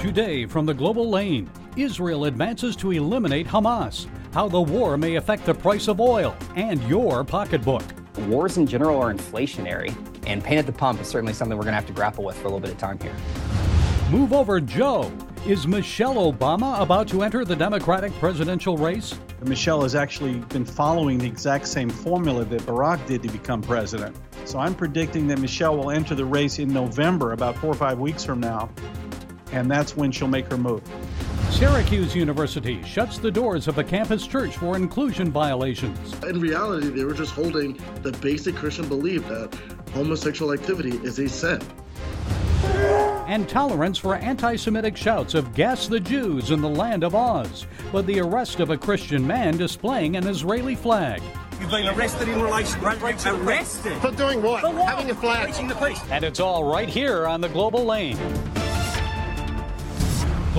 Today from the global lane, Israel advances to eliminate Hamas, how the war may affect the price of oil and your pocketbook. Wars in general are inflationary, and pain at the pump is certainly something we're going to have to grapple with for a little bit of time here. Move over, Joe. Is Michelle Obama about to enter the Democratic presidential race? Michelle has actually been following the exact same formula that Barack did to become president. So I'm predicting that Michelle will enter the race in November, about four or five weeks from now, and that's when she'll make her move. Syracuse University shuts the doors of a campus church for inclusion violations. In reality, they were just holding the basic Christian belief that homosexual activity is a sin. And tolerance for anti Semitic shouts of gas the Jews in the land of Oz, but the arrest of a Christian man displaying an Israeli flag. You've been arrested in relation right, right arrested for doing what? For what? Having a flag. Reaching the police. And it's all right here on the global lane.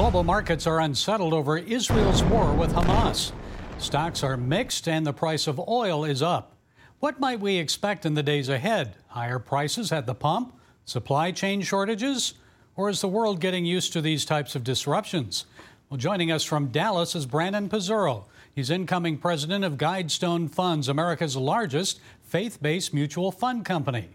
Global markets are unsettled over Israel's war with Hamas. Stocks are mixed and the price of oil is up. What might we expect in the days ahead? Higher prices at the pump? Supply chain shortages? Or is the world getting used to these types of disruptions? Well, joining us from Dallas is Brandon Pizzurro. He's incoming president of Guidestone Funds, America's largest faith based mutual fund company.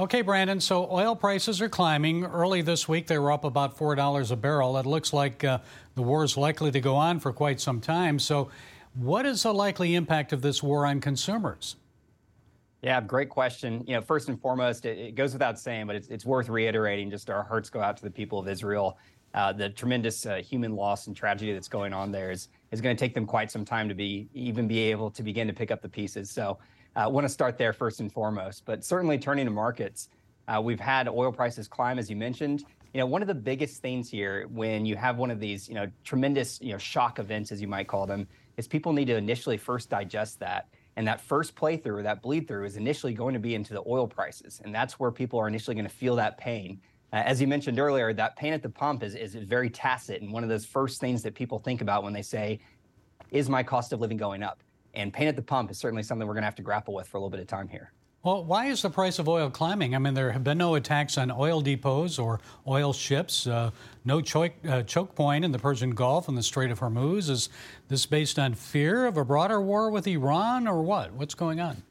Okay, Brandon, so oil prices are climbing. Early this week, they were up about $4 a barrel. It looks like uh, the war is likely to go on for quite some time. So, what is the likely impact of this war on consumers? Yeah, great question. You know, first and foremost, it, it goes without saying, but it's, it's, worth reiterating. Just our hearts go out to the people of Israel. Uh, the tremendous uh, human loss and tragedy that's going on there is is going to take them quite some time to be even be able to begin to pick up the pieces. So, I uh, want to start there first and foremost. But certainly turning to markets, uh, we've had oil prices climb, as you mentioned. You know, one of the biggest things here when you have one of these, you know, tremendous, you know, shock events, as you might call them, is people need to initially first digest that. And that first playthrough or that bleed through is initially going to be into the oil prices. And that's where people are initially going to feel that pain. Uh, as you mentioned earlier, that pain at the pump is, is very tacit and one of those first things that people think about when they say, is my cost of living going up? And pain at the pump is certainly something we're going to have to grapple with for a little bit of time here. Well, why is the price of oil climbing? I mean, there have been no attacks on oil depots or oil ships, uh, no choke, uh, choke point in the Persian Gulf and the Strait of Hormuz. Is this based on fear of a broader war with Iran or what? What's going on?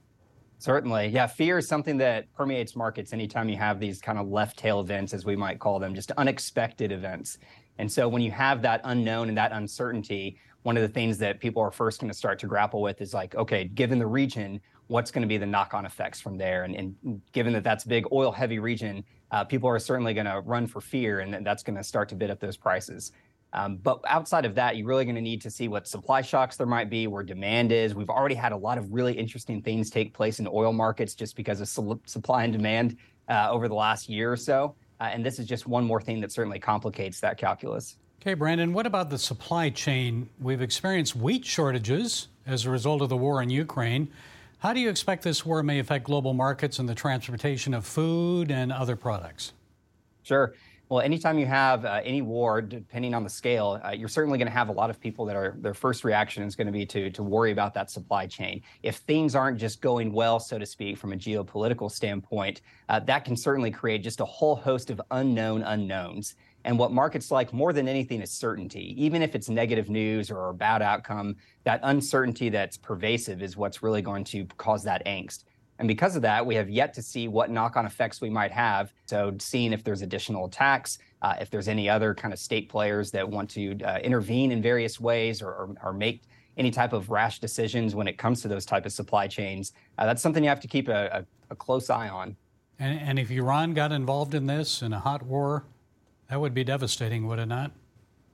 Certainly. Yeah, fear is something that permeates markets anytime you have these kind of left tail events, as we might call them, just unexpected events. And so when you have that unknown and that uncertainty, one of the things that people are first going to start to grapple with is like, okay, given the region, what's going to be the knock-on effects from there? And, and given that that's a big oil-heavy region, uh, people are certainly going to run for fear, and that's going to start to bid up those prices. Um, but outside of that, you're really going to need to see what supply shocks there might be, where demand is. We've already had a lot of really interesting things take place in oil markets just because of su- supply and demand uh, over the last year or so. Uh, and this is just one more thing that certainly complicates that calculus. Okay, Brandon, what about the supply chain? We've experienced wheat shortages as a result of the war in Ukraine. How do you expect this war may affect global markets and the transportation of food and other products? Sure. Well, anytime you have uh, any war, depending on the scale, uh, you're certainly going to have a lot of people that are their first reaction is going to be to to worry about that supply chain. If things aren't just going well, so to speak, from a geopolitical standpoint, uh, that can certainly create just a whole host of unknown unknowns. And what markets like more than anything is certainty. Even if it's negative news or a bad outcome, that uncertainty that's pervasive is what's really going to cause that angst. And because of that, we have yet to see what knock on effects we might have. So, seeing if there's additional attacks, uh, if there's any other kind of state players that want to uh, intervene in various ways or, or, or, make any type of rash decisions when it comes to those type of supply chains, uh, that's something you have to keep a, a, a close eye on. And, and if Iran got involved in this in a hot war, that would be devastating, would it not?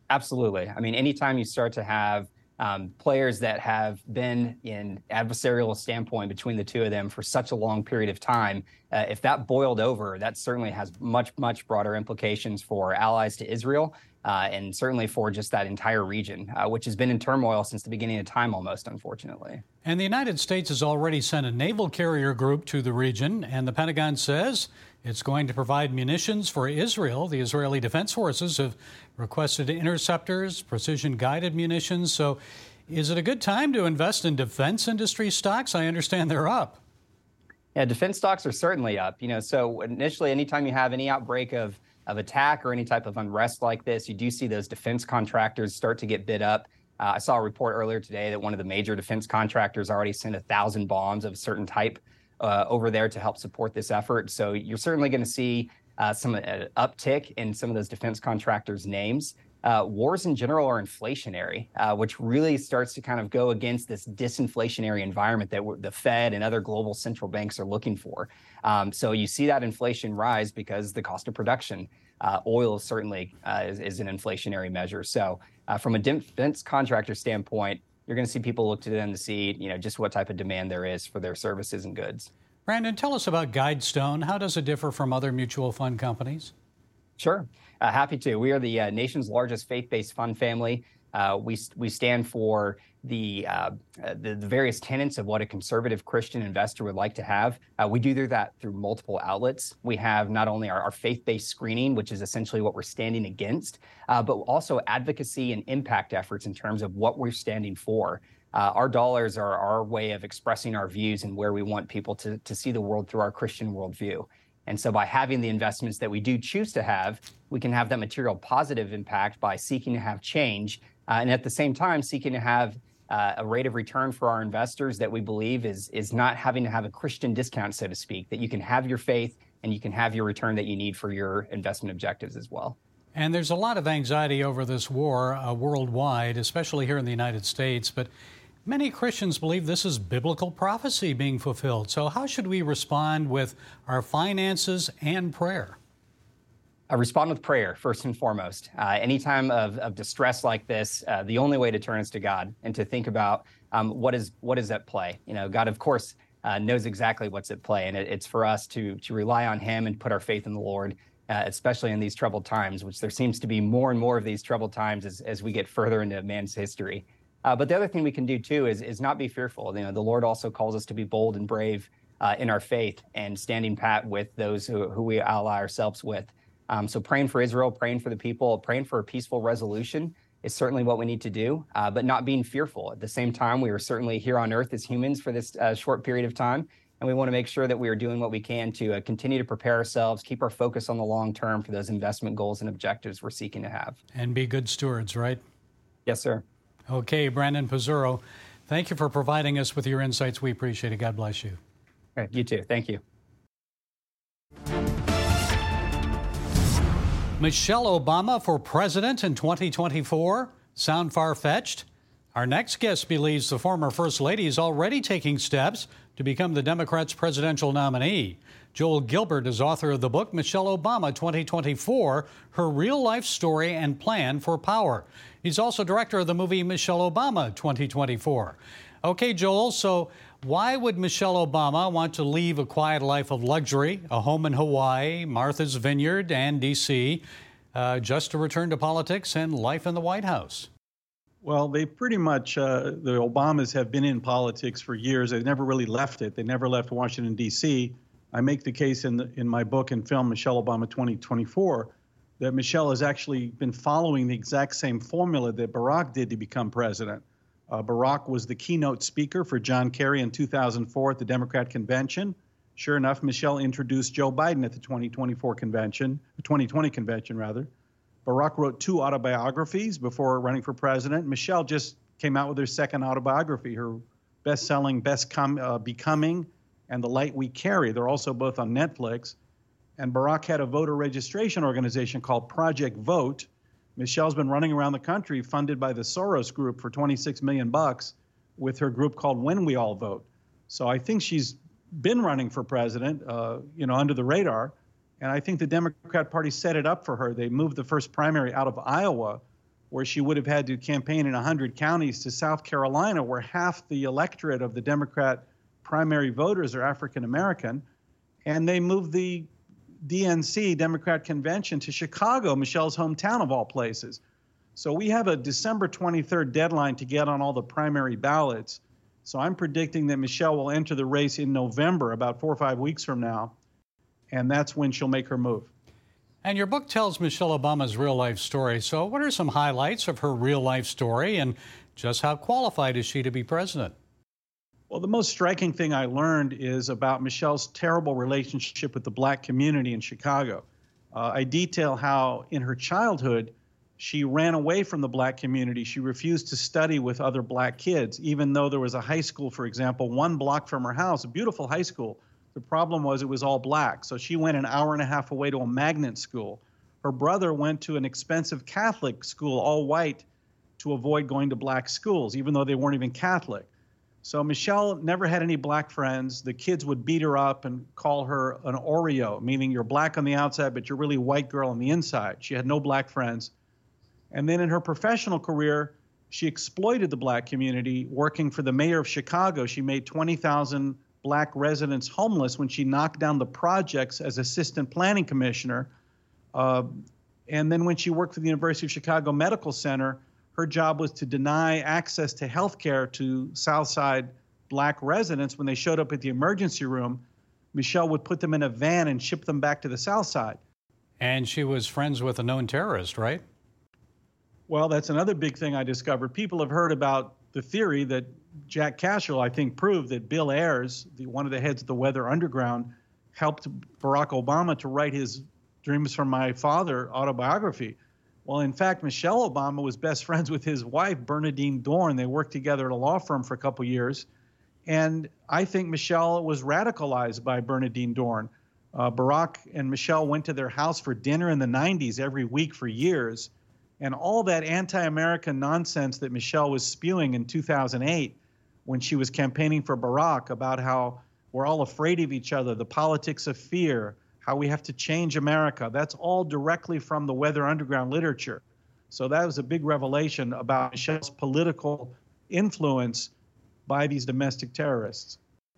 Absolutely. I mean, anytime you start to have um, players that have been in adversarial standpoint between the two of them for such a long period of time, uh, if that boiled over, that certainly has much, much broader implications for allies to Israel uh, and certainly for just that entire region, uh, which has been in turmoil since the beginning of time almost, unfortunately. And the United States has already sent a naval carrier group to the region, and the Pentagon says it's going to provide munitions for Israel. The Israeli Defense Forces have requested interceptors, precision guided munitions. So, is it a good time to invest in defense industry stocks? I understand they're up. Yeah, defense stocks are certainly up. You know, so initially, anytime you have any outbreak of of attack or any type of unrest like this, you do see those defense contractors start to get bid up. Uh, I saw a report earlier today that one of the major defense contractors already sent a thousand bombs of a certain type uh, over there to help support this effort. So you're certainly going to see uh, some uh, uptick in some of those defense contractors' names. Uh, wars in general are inflationary, uh, which really starts to kind of go against this disinflationary environment that the Fed and other global central banks are looking for. Um, so you see that inflation rise because the cost of production. Uh, oil certainly is, is, an inflationary measure. So from a defense contractor standpoint, you're going to see people look to them to see, you know, just what type of demand there is for their services and goods. Brandon, tell us about Guidestone. How does it differ from other mutual fund companies? Sure. Uh, happy to. We are the uh, nation's largest faith-based fund family. Uh, we we stand for the, uh, the, the various tenets of what a conservative Christian investor would like to have. Uh, we do that through multiple outlets. We have not only our, our faith-based screening, which is essentially what we're standing against, uh, but also advocacy and impact efforts in terms of what we're standing for. our dollars are our way of expressing our views and where we want people to, to see the world through our Christian worldview. And so by having the investments that we do choose to have, we can have that material positive impact by seeking to have change uh, and at the same time seeking to have uh, a rate of return for our investors that we believe is is not having to have a Christian discount, so to speak, that you can have your faith and you can have your return that you need for your investment objectives as well. And there's a lot of anxiety over this war uh, worldwide, especially here in the United States. But Many Christians believe this is biblical prophecy being fulfilled. So, how should we respond with our finances and prayer? I respond with prayer first and foremost. Uh, any time of, of distress like this, uh, the only way to turn is to God and to think about um, what is what is at play. You know, God, of course, uh, knows exactly what's at play, and it, it's for us to to rely on Him and put our faith in the Lord, uh, especially in these troubled times, which there seems to be more and more of these troubled times as, as we get further into man's history. Uh, but the other thing we can do too is is not be fearful. You know, the Lord also calls us to be bold and brave uh, in our faith and standing pat with those who, who we ally ourselves with. Um, so praying for Israel, praying for the people, praying for a peaceful resolution is certainly what we need to do, uh, but not being fearful. At the same time, we are certainly here on earth as humans for this uh, short period of time, and we want to make sure that we are doing what we can to uh, continue to prepare ourselves, keep our focus on the long term for those investment goals and objectives we're seeking to have. And be good stewards, right? Yes, sir. Okay, Brandon Pizzurro, thank you for providing us with your insights. We appreciate it. God bless you. Right, you too. Thank you. Michelle Obama for president in 2024? Sound far fetched? Our next guest believes the former First Lady is already taking steps to become the Democrats' presidential nominee. Joel Gilbert is author of the book Michelle Obama 2024 Her Real Life Story and Plan for Power. He's also director of the movie Michelle Obama 2024. Okay, Joel, so why would Michelle Obama want to leave a quiet life of luxury, a home in Hawaii, Martha's Vineyard, and D.C., uh, just to return to politics and life in the White House? Well, they pretty much, uh, the Obamas have been in politics for years. They never really left it. They never left Washington, D.C. I make the case in, the, in my book and film, Michelle Obama 2024, that Michelle has actually been following the exact same formula that Barack did to become president. Uh, Barack was the keynote speaker for John Kerry in 2004 at the Democrat convention. Sure enough, Michelle introduced Joe Biden at the 2024 convention, 2020 convention rather. Barack wrote two autobiographies before running for president. Michelle just came out with her second autobiography, her best-selling "Best Com- uh, Becoming" and The Light We Carry. They're also both on Netflix. And Barack had a voter registration organization called Project Vote. Michelle's been running around the country funded by the Soros Group for 26 million bucks with her group called When We All Vote. So I think she's been running for president, uh, you know, under the radar. And I think the Democrat Party set it up for her. They moved the first primary out of Iowa, where she would have had to campaign in 100 counties, to South Carolina, where half the electorate of the Democrat primary voters are African American, and they moved the DNC Democrat convention to Chicago, Michelle's hometown of all places. So we have a December 23rd deadline to get on all the primary ballots. So I'm predicting that Michelle will enter the race in November, about four or five weeks from now, and that's when she'll make her move. And your book tells Michelle Obama's real life story. So, what are some highlights of her real life story, and just how qualified is she to be president? Well, the most striking thing I learned is about Michelle's terrible relationship with the black community in Chicago. Uh, I detail how in her childhood, she ran away from the black community. She refused to study with other black kids, even though there was a high school, for example, one block from her house, a beautiful high school. The problem was it was all black. So she went an hour and a half away to a magnet school. Her brother went to an expensive Catholic school, all white, to avoid going to black schools, even though they weren't even Catholic. So Michelle never had any black friends. The kids would beat her up and call her an Oreo, meaning you're black on the outside, but you're really white girl on the inside. She had no black friends. And then in her professional career, she exploited the black community working for the mayor of Chicago. She made 20,000 black residents homeless when she knocked down the projects as assistant planning commissioner. Uh, and then when she worked for the University of Chicago Medical Center, her job was to deny access to health care to Southside black residents when they showed up at the emergency room. Michelle would put them in a van and ship them back to the South Side. And she was friends with a known terrorist, right? Well, that's another big thing I discovered. People have heard about the theory that Jack Cashill, I think, proved that Bill Ayers, the, one of the heads of the Weather Underground, helped Barack Obama to write his Dreams from My Father autobiography. Well, in fact, Michelle Obama was best friends with his wife, Bernardine Dohrn. They worked together at a law firm for a couple years. And I think Michelle was radicalized by Bernardine Dohrn. Uh, Barack and Michelle went to their house for dinner in the 90s every week for years and all that anti American nonsense that Michelle was spewing in 2008 when she was campaigning for Barack about how we're all afraid of each other, the politics of fear, how we have to change America. That's all directly from the Weather Underground literature. So that was a big revelation about Michelle's political influence by these domestic terrorists.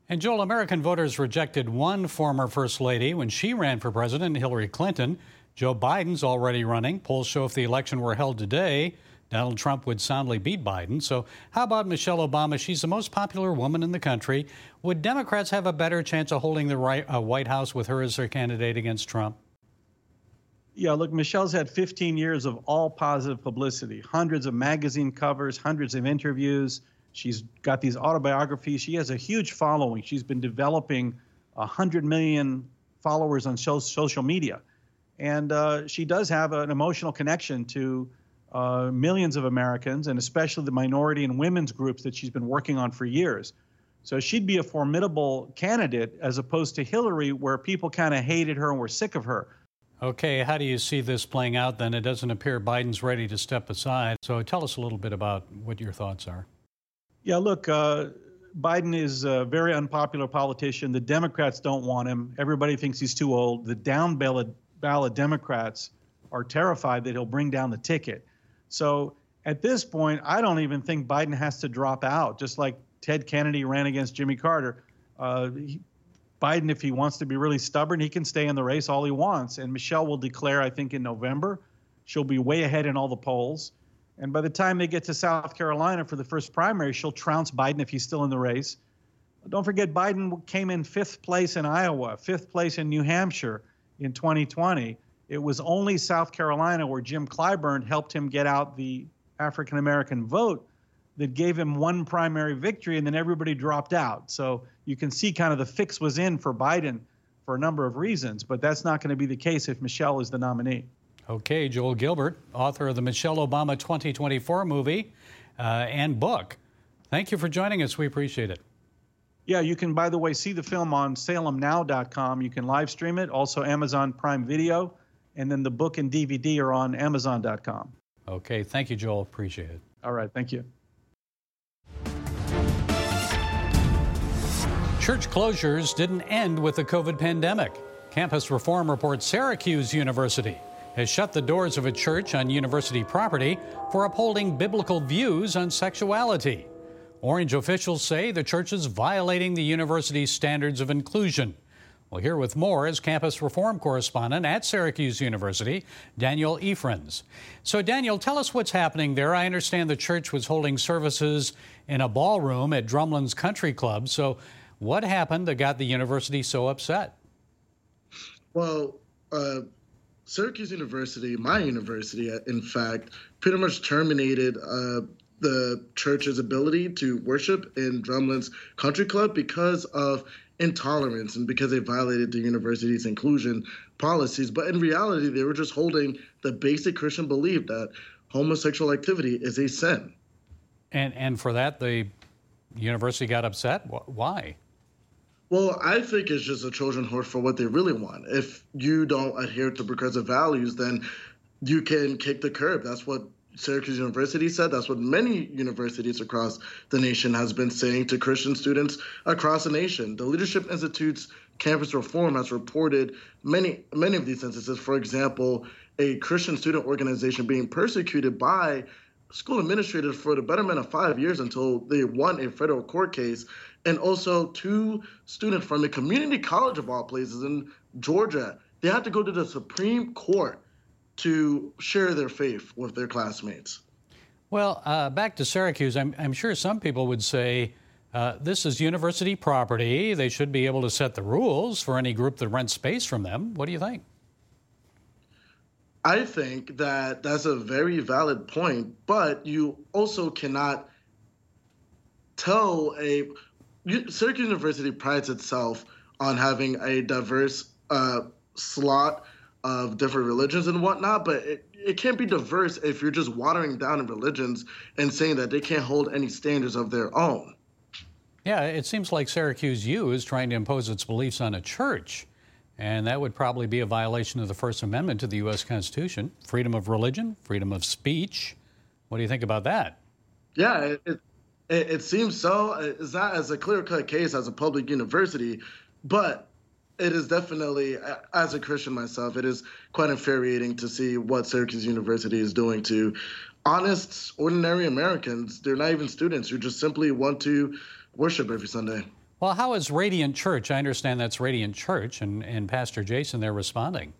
And Joel, American voters rejected one former First Lady when she ran for president, Hillary Clinton. Joe Biden's already running. Polls show if the election were held today, Donald Trump would soundly beat Biden. So, how about Michelle Obama? She's the most popular woman in the country. Would Democrats have a better chance of holding the right, uh, White House with her as their candidate against Trump? Yeah, look, Michelle's had 15 years of all positive publicity, hundreds of magazine covers, hundreds of interviews. She's got these autobiographies. She has a huge following. She's been developing 100 million followers on social media and uh, she does have an emotional connection to uh, millions of Americans, and especially the minority and women's groups that she's been working on for years. So she'd be a formidable candidate as opposed to Hillary, where people kind of hated her and were sick of her. Okay, how do you see this playing out then? It doesn't appear Biden's ready to step aside. So tell us a little bit about what your thoughts are. Yeah, look, uh, Biden is a very unpopular politician. The Democrats don't want him. Everybody thinks he's too old. The down ballot ballot Democrats are terrified that he'll bring down the ticket. So at this point, I don't even think Biden has to drop out, just like Ted Kennedy ran against Jimmy Carter. Uh, he, Biden, if he wants to be really stubborn, he can stay in the race all he wants. And Michelle will declare, I think, in November. She'll be way ahead in all the polls. And by the time they get to South Carolina for the first primary, she'll trounce Biden if he's still in the race. Don't forget, Biden came in fifth place in Iowa, fifth place in New Hampshire in 2020. It was only South Carolina where Jim Clyburn helped him get out the African American vote that gave him one primary victory, and then everybody dropped out. So you can see kind of the fix was in for Biden for a number of reasons, but that's not going to be the case if Michelle is the nominee. Okay, Joel Gilbert, author of the Michelle Obama 2024 movie uh, and book. Thank you for joining us. We appreciate it. Yeah, you can, by the way, see the film on salemnow.com. You can live stream it, also Amazon Prime Video, and then the book and DVD are on amazon.com. Okay, thank you, Joel. Appreciate it. All right, thank you. Church closures didn't end with the COVID pandemic. Campus Reform reports Syracuse University has shut the doors of a church on university property for upholding biblical views on sexuality. Orange officials say the church is violating the university's standards of inclusion. We'll hear with more is campus reform correspondent at Syracuse University, Daniel Efrens. So, Daniel, tell us what's happening there. I understand the church was holding services in a ballroom at Drumlins Country Club. So, what happened that got the university so upset? Well, uh, Syracuse University, my university, in fact, pretty much terminated uh, the church's ability to worship in Drumlin's Country Club because of intolerance and because they violated the university's inclusion policies. But in reality, they were just holding the basic Christian belief that homosexual activity is a sin. And and for that, the university got upset. Why? Well, I think it's just a Trojan horse for what they really want. If you don't adhere to progressive values, then you can kick the curb. That's what Syracuse University said. That's what many universities across the nation has been saying to Christian students across the nation. The Leadership Institute's campus reform has reported many many of these instances. For example, a Christian student organization being persecuted by school administrators for the betterment of five years until they won a federal court case, and also two students from a community college of all places in Georgia. They had to go to the Supreme Court to share their faith with their classmates. Well, uh, back to Syracuse, I'm, I'm, sure some people would say uh, this is university property. They should be able to set the rules for any group that rents space from them. What do you think? I think that that's a very valid point, but you also cannot tell a Syracuse University prides itself on having a diverse uh, slot of different religions and whatnot, but it, it can't be diverse if you're just watering down religions and saying that they can't hold any standards of their own. Yeah, it seems like Syracuse U is trying to impose its beliefs on a church. And that would probably be a violation of the First Amendment to the U.S. Constitution freedom of religion, freedom of speech. What do you think about that? Yeah, it, it, it seems so. It's not as a clear cut case as a public university, but it is definitely, as a Christian myself, it is quite infuriating to see what Syracuse University is doing to honest, ordinary Americans. They're not even students who just simply want to worship every Sunday. Well, how is Radiant Church? I understand that's Radiant Church, and, and Pastor Jason, they're responding.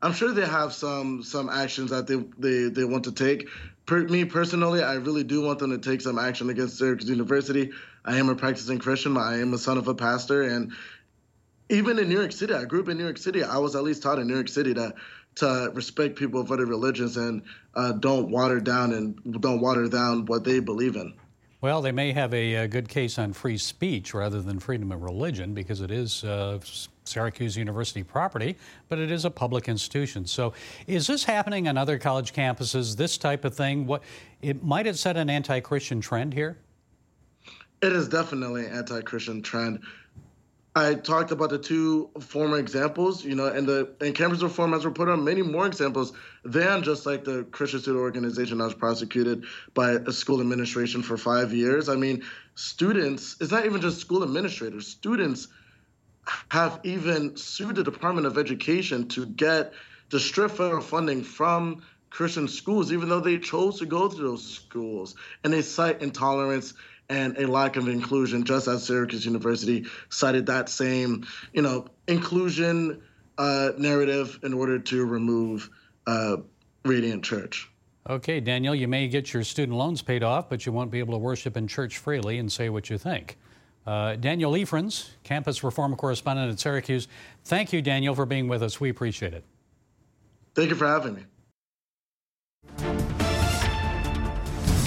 I'm sure they have some some actions that they they, they want to take. Per, me personally, I really do want them to take some action against Syracuse University. I am a practicing Christian. I am a son of a pastor, and even in New York City, I grew up in New York City. I was at least taught in New York City to to respect people of other religions and uh, don't water down and don't water down what they believe in. Well, they may have a, a, good case on free speech rather than freedom of religion because it is uh, Syracuse University property, but it is a public institution. So, is this happening on other college campuses? This type of thing? What it might have set an anti-Christian trend here. It is definitely an anti-Christian trend. I talked about the two former examples, you know, and the and campus reform has reported on many more examples than just like the Christian student organization that was prosecuted by a school administration for five years. I mean, students, it's not even just school administrators, students have even sued the Department of Education to get the strip federal funding from Christian schools, even though they chose to go to those schools. And they cite intolerance and a lack of inclusion, just as Syracuse University cited that same, you know, inclusion uh, narrative in order to remove uh, Radiant Church. Okay, Daniel, you may get your student loans paid off, but you won't be able to worship in church freely and say what you think. Uh, Daniel Efrons, campus reform correspondent at Syracuse. Thank you, Daniel, for being with us. We appreciate it. Thank you for having me.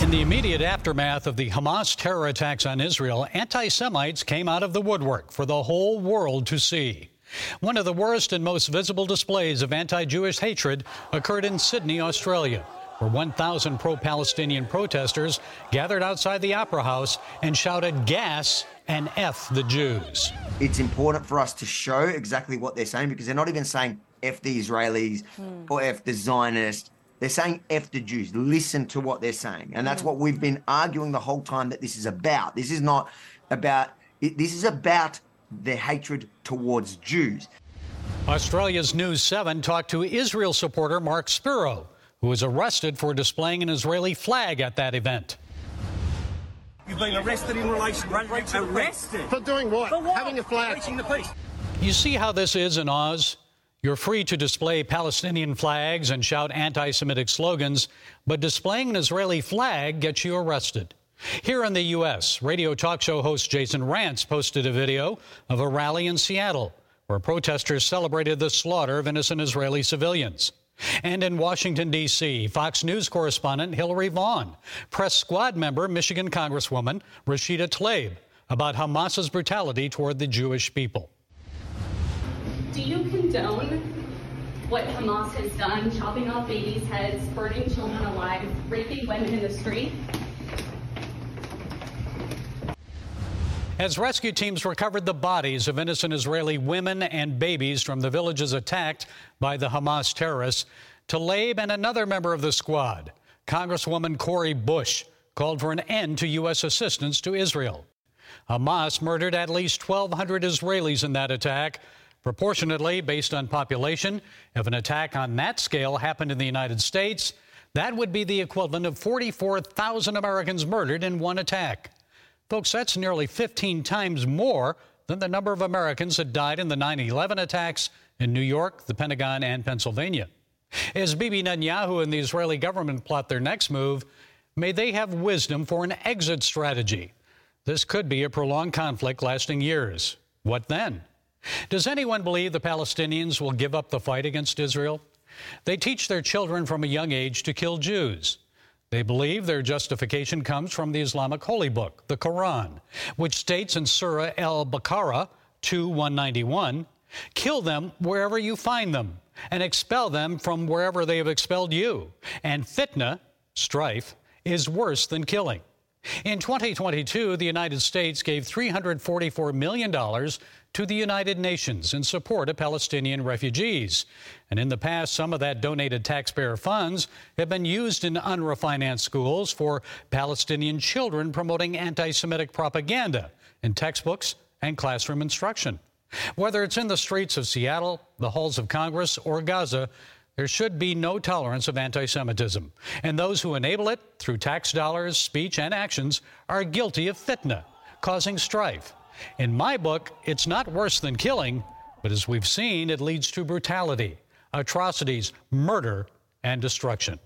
In the immediate aftermath of the Hamas terror attacks on Israel, anti Semites came out of the woodwork for the whole world to see. One of the worst and most visible displays of anti Jewish hatred occurred in Sydney, Australia, where 1,000 pro Palestinian protesters gathered outside the Opera House and shouted gas and F the Jews. It's important for us to show exactly what they're saying because they're not even saying F the Israelis mm. or F the Zionists they're saying F the Jews. Listen to what they're saying. And that's what we've been arguing the whole time that this is about. This is not about, this is about their hatred towards Jews. Australia's News 7 talked to Israel supporter Mark Spiro, who was arrested for displaying an Israeli flag at that event. You've been arrested in relation to arrested for doing what? For what? Having a flag. Reaching the peace. You see how this is in Oz? You're free to display Palestinian flags and shout anti Semitic slogans, but displaying an Israeli flag gets you arrested. Here in the U.S., radio talk show host Jason Rantz posted a video of a rally in Seattle where protesters celebrated the slaughter of innocent Israeli civilians. And in Washington, D.C., Fox News correspondent Hillary Vaughn, press squad member Michigan Congresswoman Rashida Tlaib, about Hamas's brutality toward the Jewish people. Do you condone what Hamas has done, chopping off babies' heads, burning children alive, raping women in the street? As rescue teams recovered the bodies of innocent Israeli women and babies from the villages attacked by the Hamas terrorists, Tlaib and another member of the squad, Congresswoman Cori Bush, called for an end to U.S. assistance to Israel. Hamas murdered at least 1,200 Israelis in that attack. Proportionately, based on population, if an attack on that scale happened in the United States, that would be the equivalent of 44,000 Americans murdered in one attack. Folks, that's nearly 15 times more than the number of Americans that died in the 9 11 attacks in New York, the Pentagon, and Pennsylvania. As Bibi Netanyahu and the Israeli government plot their next move, may they have wisdom for an exit strategy. This could be a prolonged conflict lasting years. What then? Does anyone believe the Palestinians will give up the fight against Israel? They teach their children from a young age to kill Jews. They believe their justification comes from the Islamic holy book, the Quran, which states in Surah Al Baqarah 2 191 kill them wherever you find them and expel them from wherever they have expelled you. And fitna, strife, is worse than killing. In 2022, the United States gave $344 million to the United Nations in support of Palestinian refugees. And in the past, some of that donated taxpayer funds have been used in UNRWA financed schools for Palestinian children promoting anti Semitic propaganda in textbooks and classroom instruction. Whether it's in the streets of Seattle, the halls of Congress, or Gaza, there should be no tolerance of anti Semitism. And those who enable it through tax dollars, speech, and actions are guilty of fitna, causing strife. In my book, it's not worse than killing, but as we've seen, it leads to brutality, atrocities, murder, and destruction.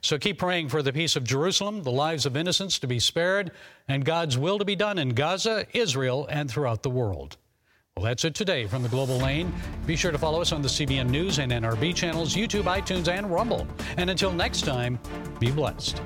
So keep praying for the peace of Jerusalem, the lives of innocents to be spared, and God's will to be done in Gaza, Israel, and throughout the world. Well, that's it today from the Global Lane. Be sure to follow us on the CBN News and NRB channels, YouTube, iTunes, and Rumble. And until next time, be blessed.